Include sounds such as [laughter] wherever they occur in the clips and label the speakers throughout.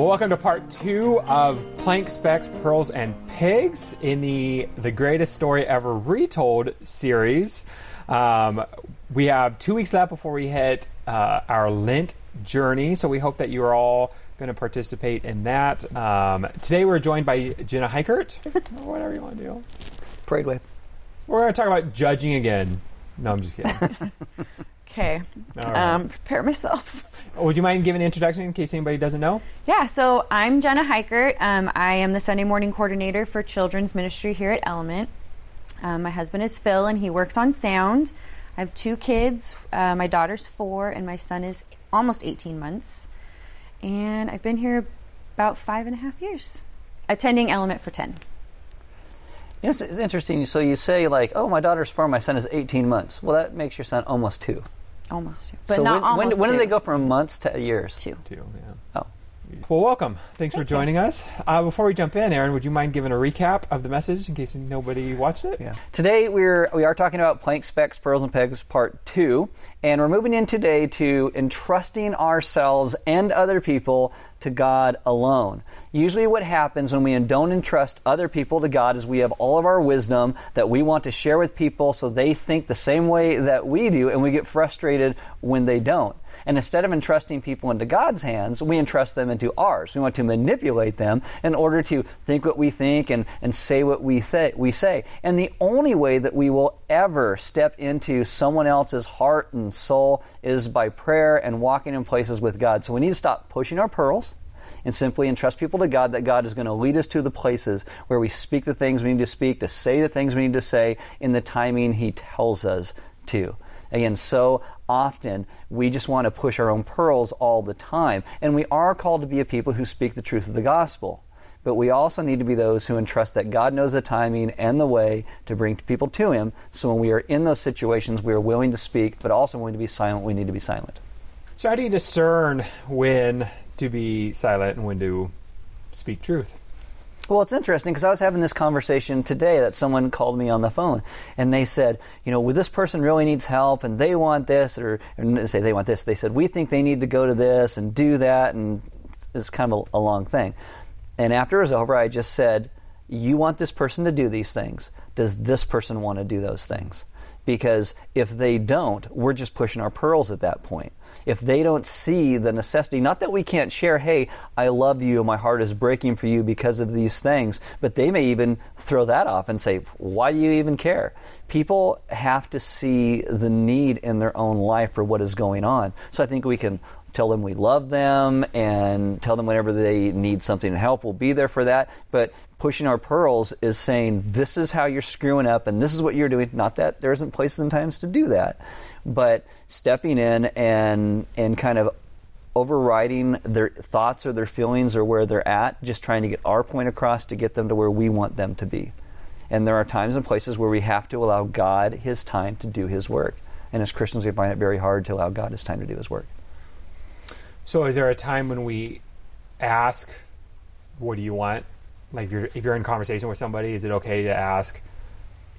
Speaker 1: Well, welcome to part two of Plank Specks, Pearls, and Pigs in the The Greatest Story Ever Retold series. Um, we have two weeks left before we hit uh, our Lent journey, so we hope that you are all going to participate in that. Um, today we're joined by Jenna Heikert, [laughs] whatever you want to do.
Speaker 2: Parade with.
Speaker 1: We're going to talk about judging again. No, I'm just kidding. [laughs]
Speaker 3: Okay.
Speaker 1: All right.
Speaker 3: Um, prepare myself.
Speaker 1: Would you mind giving an introduction in case anybody doesn't know?
Speaker 3: Yeah, so I'm Jenna Heikert. Um, I am the Sunday morning coordinator for children's ministry here at Element. Um, my husband is Phil, and he works on sound. I have two kids. Uh, my daughter's four, and my son is almost 18 months. And I've been here about five and a half years, attending Element for 10.
Speaker 2: You know, it's, it's interesting. So you say like, "Oh, my daughter's four, my son is 18 months." Well, that makes your son almost two.
Speaker 3: Almost two. But
Speaker 2: so
Speaker 3: not
Speaker 2: when, when,
Speaker 3: almost
Speaker 2: when
Speaker 3: two.
Speaker 2: do they go from months to years?
Speaker 3: Two.
Speaker 1: Too, yeah.
Speaker 2: Oh,
Speaker 1: Well, welcome. Thanks for joining us. Uh, before we jump in, Aaron, would you mind giving a recap of the message in case nobody watched it?
Speaker 2: yeah. Today we're we are talking about plank specks, pearls and pegs, part two, and we're moving in today to entrusting ourselves and other people to God alone. Usually, what happens when we don't entrust other people to God is we have all of our wisdom that we want to share with people so they think the same way that we do, and we get frustrated when they don't. And instead of entrusting people into God's hands, we entrust them into ours. We want to manipulate them in order to think what we think and, and say what we, th- we say. And the only way that we will ever step into someone else's heart and soul is by prayer and walking in places with God. So we need to stop pushing our pearls and simply entrust people to God that God is going to lead us to the places where we speak the things we need to speak, to say the things we need to say in the timing He tells us to. Again, so often we just want to push our own pearls all the time. And we are called to be a people who speak the truth of the gospel. But we also need to be those who entrust that God knows the timing and the way to bring people to Him. So when we are in those situations, we are willing to speak, but also willing to be silent. We need to be silent.
Speaker 1: So, how do you discern when to be silent and when to speak truth?
Speaker 2: Well, it's interesting because I was having this conversation today that someone called me on the phone and they said, you know, well, this person really needs help and they want this, or, say they want this. They said, we think they need to go to this and do that, and it's kind of a, a long thing. And after it was over, I just said, you want this person to do these things. Does this person want to do those things? Because if they don't, we're just pushing our pearls at that point. If they don't see the necessity, not that we can't share, hey, I love you, my heart is breaking for you because of these things, but they may even throw that off and say, why do you even care? People have to see the need in their own life for what is going on. So I think we can tell them we love them and tell them whenever they need something to help, we'll be there for that. But pushing our pearls is saying, this is how you're screwing up and this is what you're doing. Not that there isn't places and times to do that, but stepping in and, and kind of overriding their thoughts or their feelings or where they're at, just trying to get our point across to get them to where we want them to be. And there are times and places where we have to allow God his time to do his work. And as Christians, we find it very hard to allow God his time to do his work.
Speaker 1: So, is there a time when we ask, "What do you want?" Like, if you're if you're in conversation with somebody, is it okay to ask,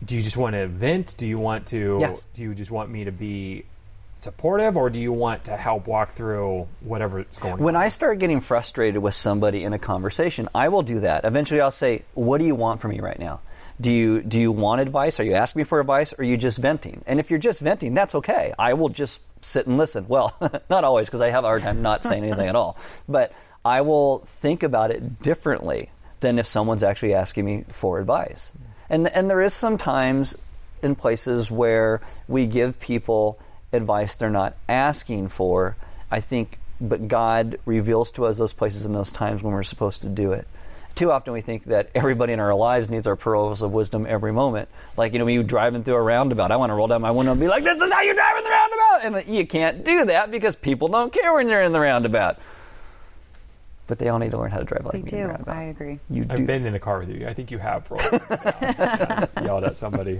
Speaker 1: "Do you just want to vent? Do you want to?
Speaker 2: Yes.
Speaker 1: Do you just want me to be supportive, or do you want to help walk through whatever's going on? When?
Speaker 2: I start getting frustrated with somebody in a conversation, I will do that. Eventually, I'll say, "What do you want from me right now? Do you do you want advice? Are you asking me for advice? Or are you just venting? And if you're just venting, that's okay. I will just sit and listen. Well, [laughs] not always because I have a hard time not saying anything at all. But I will think about it differently than if someone's actually asking me for advice. And and there is sometimes in places where we give people advice they're not asking for. I think, but God reveals to us those places and those times when we're supposed to do it. Too often we think that everybody in our lives needs our pearls of wisdom every moment. Like, you know, when you're driving through a roundabout, I want to roll down my window and be like, this is how you drive in the roundabout! And you can't do that because people don't care when you're in the roundabout. But they all need to learn how to drive like
Speaker 3: They
Speaker 2: me in the
Speaker 3: do. I agree.
Speaker 2: You
Speaker 1: I've been in the car with you. I think you have rolled [laughs] [laughs] down, yelled at somebody.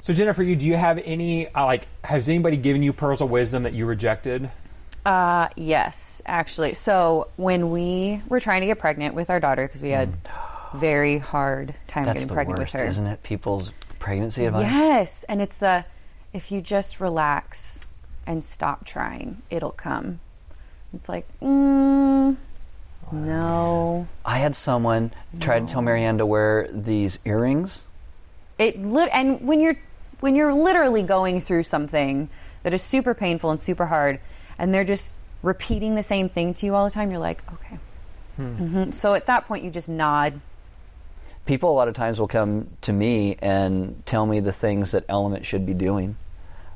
Speaker 1: So, Jennifer, you do you have any uh, like? Has anybody given you pearls of wisdom that you rejected?
Speaker 3: Uh, yes, actually. So when we were trying to get pregnant with our daughter, because we had very hard time
Speaker 2: That's
Speaker 3: getting
Speaker 2: the
Speaker 3: pregnant
Speaker 2: worst,
Speaker 3: with her.
Speaker 2: isn't it? People's pregnancy advice.
Speaker 3: Yes, and it's the if you just relax and stop trying, it'll come. It's like, mm, no, I
Speaker 2: had someone try to tell Marianne to wear these earrings.
Speaker 3: it lit and when you're when you're literally going through something that is super painful and super hard and they're just repeating the same thing to you all the time you're like okay Mhm. so at that point you just nod
Speaker 2: People a lot of times will come to me and tell me the things that Element should be doing.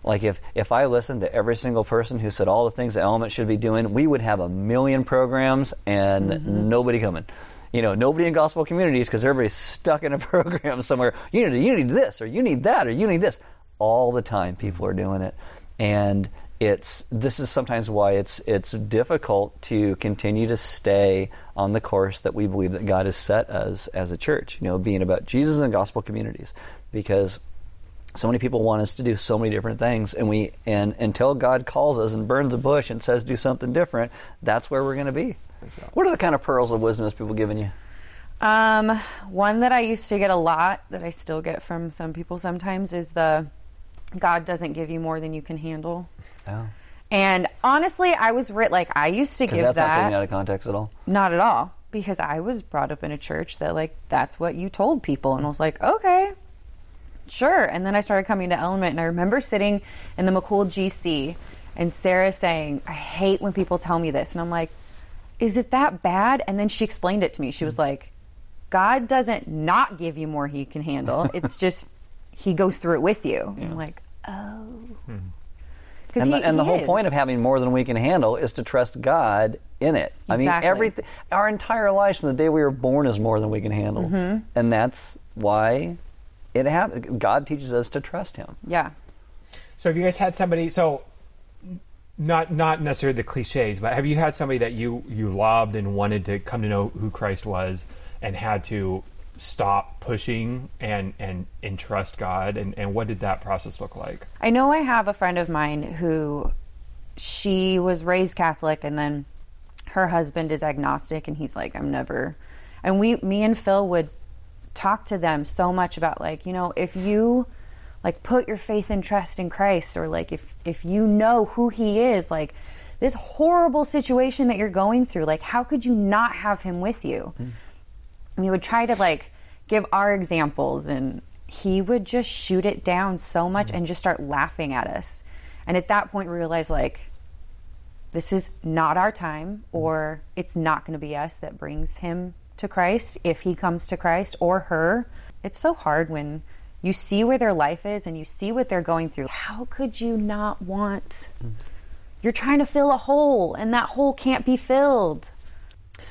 Speaker 2: Like if, if I listened to every single person who said all the things that Element should be doing, we would have a million programs and nobody coming. You know, nobody in gospel communities because everybody's stuck in a [laughs] program somewhere. You need, you need this, or you need that, or you need this. All the time, people are doing it, and it's this is sometimes why it's it's difficult to continue to stay on the course that we believe that God has set us as a church. You know, being about Jesus and gospel communities, because so many people want us to do so many different things and we and until god calls us and burns a bush and says do something different that's where we're going to be what are the kind of pearls of wisdom has people giving you?
Speaker 3: Um, one that I used to get a lot that I still get from some people sometimes is the God doesn't give you more than you can handle.
Speaker 2: oh
Speaker 3: And honestly, I was writ like I used to give that.
Speaker 2: that's not taken out of context at all
Speaker 3: not at all because I was brought up in a church that like that's what you told people and I was like, "Okay. Sure." And then I started coming to Element and I remember sitting in the McCool GC and Sarah saying, "I hate when people tell me this." And I'm like, "Is it that bad?" And then she explained it to me. She was like, God doesn't not give you more he can handle. [laughs] It's just he goes through it with you. And I'm like, oh. 'Cause
Speaker 2: and the,
Speaker 3: he-
Speaker 2: and the whole
Speaker 3: is.
Speaker 2: point of having more than we can handle is to trust God in it. I mean, everything, our entire lives from the day we were born is more than we can handle,
Speaker 3: Mm-hmm.
Speaker 2: and that's why it happens. God teaches us to trust Him.
Speaker 3: Yeah.
Speaker 1: So have you guys had somebody? So not not necessarily the cliches, but have you had somebody that you you loved and wanted to come to know who Christ was, and had to stop pushing and and and trust God? And and what did that process look like?
Speaker 3: I know I have a friend of mine who she was raised Catholic and then her husband is agnostic and he's like, I'm never and we me and Phil would talk to them so much about like, you know, if you like put your faith and trust in Christ or like if if you know who he is, like this horrible situation that you're going through, like how could you not have him with you? And we would try to like give our examples and he would just shoot it down so much and just start laughing at us. And at that point we realized like this is not our time or it's not going to be us that brings him to Christ if he comes to Christ or her. It's so hard when you see where their life is and you see what they're going through. How could you not want you're trying to fill a hole and that hole can't be filled.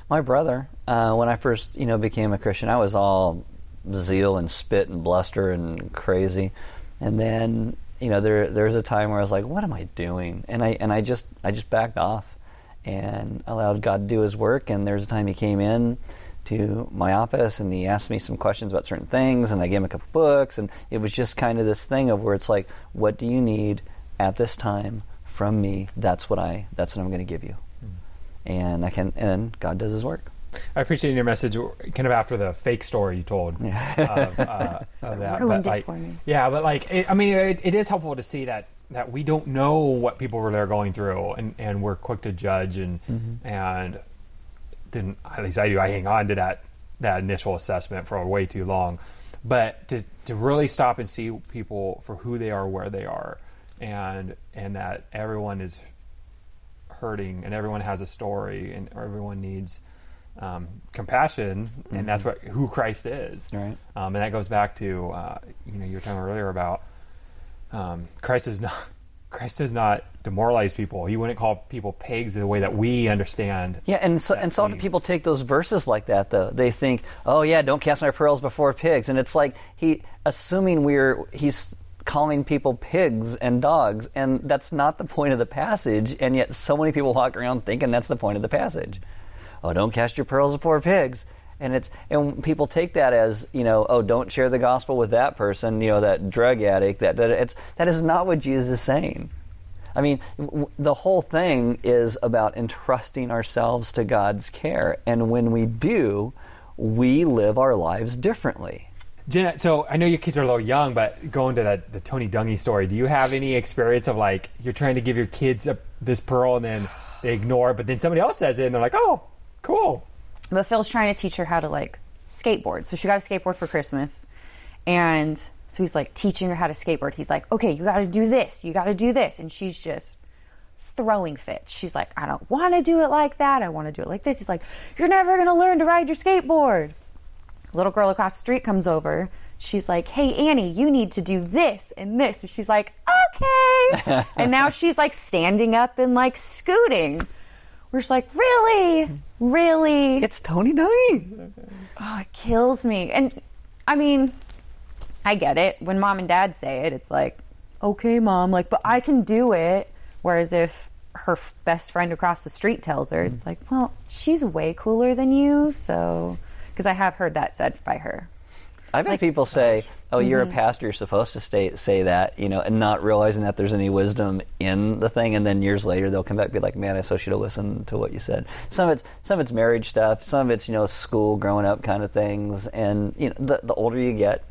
Speaker 2: My brother, uh, when I first you know became a Christian, I was all zeal and spit and bluster and crazy, and then you know there there was a time where I was like, what am I doing? And I and I just I just backed off and allowed God to do His work. And there was a time He came in to my office and he asked me some questions about certain things, and I gave him a couple books, and it was just kind of this thing of where it's like, what do you need at this time from me? That's what I that's what I'm going to give you. And I can, and God does His work.
Speaker 1: I appreciate your message, kind of after the fake story you told [laughs] of, uh, of that. But like, yeah, but like, it, I mean, it, it is helpful to see that that we don't know what people really are going through, and, and we're quick to judge, and and then at least I do. I hang on to that that initial assessment for way too long, but to to really stop and see people for who they are, where they are, and and that everyone is hurting and everyone has a story and everyone needs um, compassion and that's what who Christ is
Speaker 2: Right.
Speaker 1: um, and that goes back to uh, you know you were talking earlier about um, Christ is not [laughs] Christ does not demoralize people he wouldn't call people pigs the way that we understand
Speaker 2: Yeah, and so, and so often people take those verses like that, though. They think, "Oh yeah, don't cast my pearls before pigs," and it's like he assuming we're he's calling people pigs and dogs, and that's not the point of the passage. And yet, so many people walk around thinking that's the point of the passage. Oh, don't cast your pearls before pigs. And it's and people take that as you know, oh, don't share the gospel with that person, you know, that drug addict. That, that it's that is not what Jesus is saying. I mean, the whole thing is about entrusting ourselves to God's care. And when we do, we live our lives differently.
Speaker 1: Jenna, so I know your kids are a little young, but going to that the Tony Dungy story, do you have any experience of like you're trying to give your kids a, this pearl and then they ignore it, but then somebody else says it and they're like, "Oh, cool."
Speaker 3: But Phil's trying to teach her how to like skateboard. So she got a skateboard for Christmas. And so he's like teaching her how to skateboard. He's like, okay, you got to do this. You got to do this. And she's just throwing fits. She's like, I don't want to do it like that. I want to do it like this. He's like, you're never going to learn to ride your skateboard. Little girl across the street comes over. She's like, hey, Annie, you need to do this and this. And she's like, okay. [laughs] and now she's like standing up and like scooting. We're just like, really? Really?
Speaker 2: It's Tony Dungy.
Speaker 3: oh, it kills me. And I mean, I get it. When mom and dad say it, it's like, okay, mom, like, but I can do it. Whereas if her best friend across the street tells her, it's like, well, she's way cooler than you. So, because I have heard that said by her.
Speaker 2: I've had people say, "Oh, you're a mm-hmm. pastor. You're supposed to stay, say that," you know, and not realizing that there's any wisdom in the thing. And then years later, they'll come back and be like, "Man, I so should have listened to what you said." Some of it's some of it's marriage stuff. Some of it's you know school, growing up kind of things. And you know, the the older you get,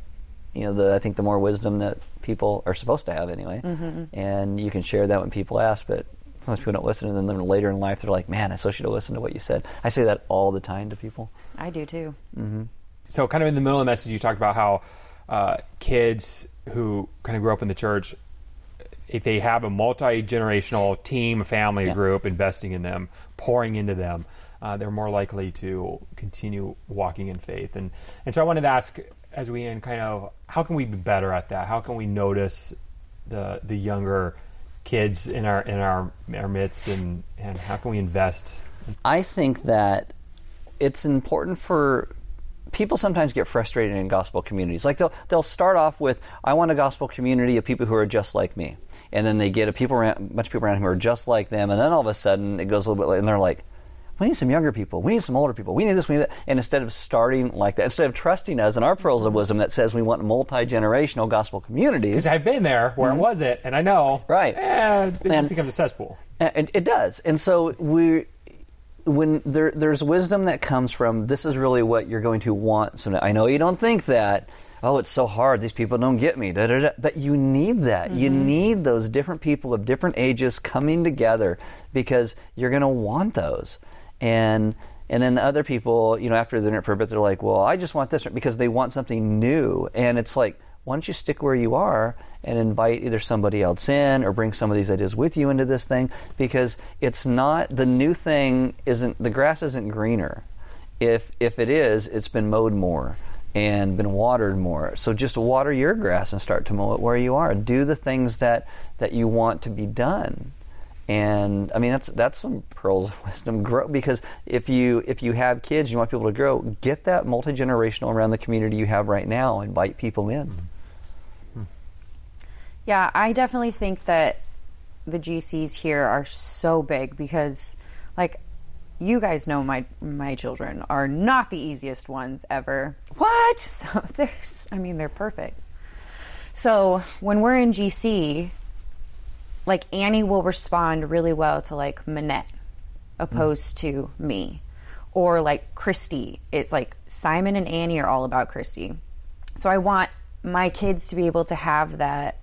Speaker 2: you know, the I think the more wisdom that people are supposed to have anyway. Mm-hmm. And you can share that when people ask, but. Sometimes people don't listen, and then later in life, they're like, "Man, I so should have listened to what you said." I say that all the time to people.
Speaker 3: I do too.
Speaker 1: so kind of in the middle of the message you talked about how uh, kids who kind of grew up in the church if they have a multi-generational team a family a
Speaker 2: Yeah.
Speaker 1: group investing in them pouring into them uh, they're more likely to continue walking in faith and and so i wanted to ask as we end kind of how can we be better at that how can we notice the the younger kids in our in our our midst and and how can we invest
Speaker 2: I think that it's important for people sometimes get frustrated in gospel communities. Like they'll they'll start off with I want a gospel community of people who are just like me, and then they get a people around, bunch of people around who are just like them, and then all of a sudden it goes a little bit, and they're like. We need some younger people. We need some older people. We need this. We need that. And instead of starting like that, instead of trusting us in our pearls of wisdom that says we want multi generational gospel communities,
Speaker 1: because i've been there where it wasn't and i know
Speaker 2: Mm-hmm. Right.
Speaker 1: eh, it just becomes a cesspool
Speaker 2: It, it does, and so we, when there, there's wisdom that comes from this is really what you're going to want. So I know you don't think that. Oh, it's so hard. These people don't get me. Da, da, da. But you need that. You need those different people of different ages coming together because you're going to want those. And and then other people, you know, after they're in it for a bit, they're like, well, I just want this because they want something new. And it's like, why don't you stick where you are and invite either somebody else in or bring some of these ideas with you into this thing? Because it's not the new thing isn't the grass isn't greener. If if it is it's been mowed more and been watered more. So just water your grass and start to mow it where you are. Do the things that that you want to be done and I mean that's that's some pearls of [laughs] wisdom. Grow because if you if you have kids, you want people to grow. Get that multi generational around the community you have right now. Invite people in. Mm-hmm. Hmm.
Speaker 3: Yeah, I definitely think that the GCs here are so big because, like, you guys know my my children are not the easiest ones ever.
Speaker 2: What?
Speaker 3: So [laughs] there's, I mean, they're perfect. So when we're in GC, like Annie will respond really well to like Manette, opposed mm. to me, or like Christy. It's like Simon and Annie are all about Christy. So I want my kids to be able to have that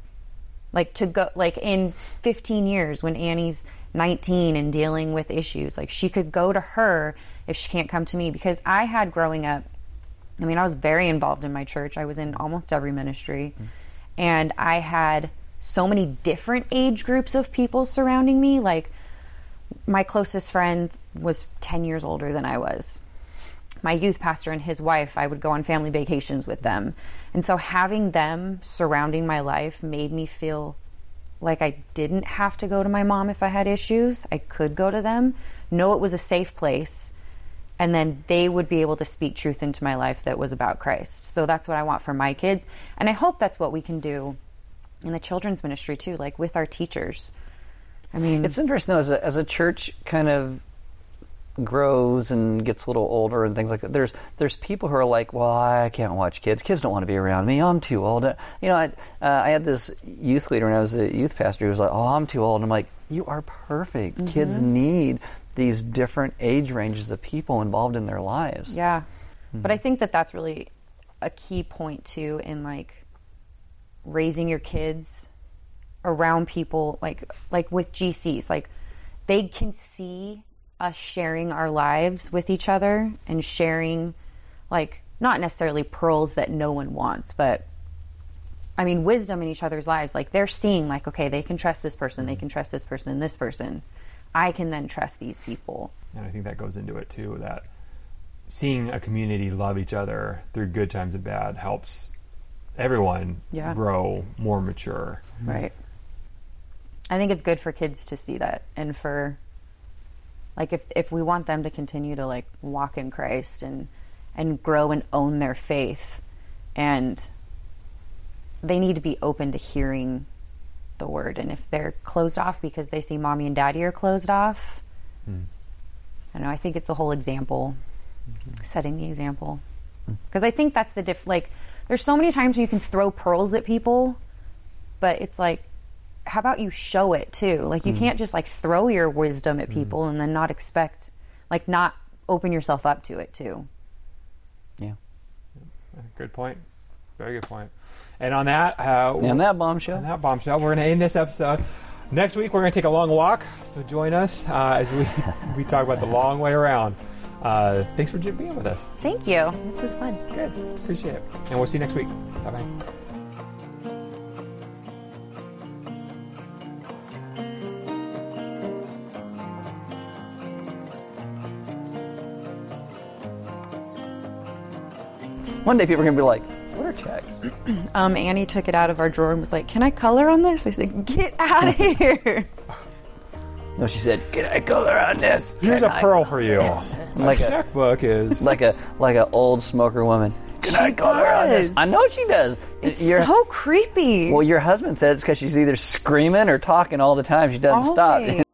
Speaker 3: like to go like in 15 years when Annie's 19 and dealing with issues like she could go to her if she can't come to me. Because I had growing up I mean I was very involved in my church. I was in almost every ministry. Mm. And I had so many different age groups of people surrounding me like my closest friend was 10 years older than I was my youth pastor and his wife, I would go on family vacations with them. And so having them surrounding my life made me feel like I didn't have to go to my mom if I had issues. I could go to them, know it was a safe place, and then they would be able to speak truth into my life that was about Christ. So that's what I want for my kids. And I hope that's what we can do in the children's ministry too, like with our teachers. I mean,
Speaker 2: It's interesting though, as a, as a church kind of grows and gets a little older and things like that. There's there's people who are like, well, I can't watch kids. Kids don't want to be around me. I'm too old. You know, I uh, I had this youth leader when I was a youth pastor who was like, oh, I'm too old. And I'm like, you are perfect. Kids need these different age ranges of people involved in their lives.
Speaker 3: Yeah. But I think that that's really a key point too in like raising your kids around people like like with GCs like they can see us sharing our lives with each other and sharing, like, not necessarily pearls that no one wants, but I mean, wisdom in each other's lives. Like, they're seeing, like, okay, they can trust this person, they can trust this person, and this person. I can then trust these people.
Speaker 1: And I think that goes into it too that seeing a community love each other through good times and bad helps everyone
Speaker 3: Yeah.
Speaker 1: grow more mature.
Speaker 3: Right. I think it's good for kids to see that and for like if if we want them to continue to like walk in Christ and and grow and own their faith and they need to be open to hearing the word and if they're closed off because they see mommy and daddy are closed off hmm. I don't know I think it's the whole example mm-hmm. setting the example because I think that's the diff like there's so many times you can throw pearls at people but it's like how about you show it too like you can't just like throw your wisdom at people and then not expect like not open yourself up to it too
Speaker 2: Yeah.
Speaker 1: Good point. Very good point. And on that, uh,
Speaker 2: And that bombshell.
Speaker 1: on that bombshell, we're going to end this episode. Next week, we're going to take a long walk. So join us uh, as we [laughs] we talk about the long way around. Uh, thanks for being with us.
Speaker 3: thank you this was fun
Speaker 1: Good. Appreciate it. And we'll see you next week. Bye bye.
Speaker 2: One day people are going to be like, what are checks? [clears throat]
Speaker 3: um annie took it out of our drawer and was like can i color on this i said get out of [laughs] here
Speaker 2: No, she said, "Can I color on this?"
Speaker 1: Here's a
Speaker 2: And I-
Speaker 1: pearl for you. [laughs]
Speaker 2: Like a
Speaker 1: checkbook is [laughs]
Speaker 2: like a like a old smoker woman. Can I color on this?
Speaker 3: does.
Speaker 2: I know she does.
Speaker 3: it's
Speaker 2: Your-
Speaker 3: so creepy
Speaker 2: well, your husband said it's because she's either screaming or talking all the time. She doesn't stop.
Speaker 3: Always. [laughs]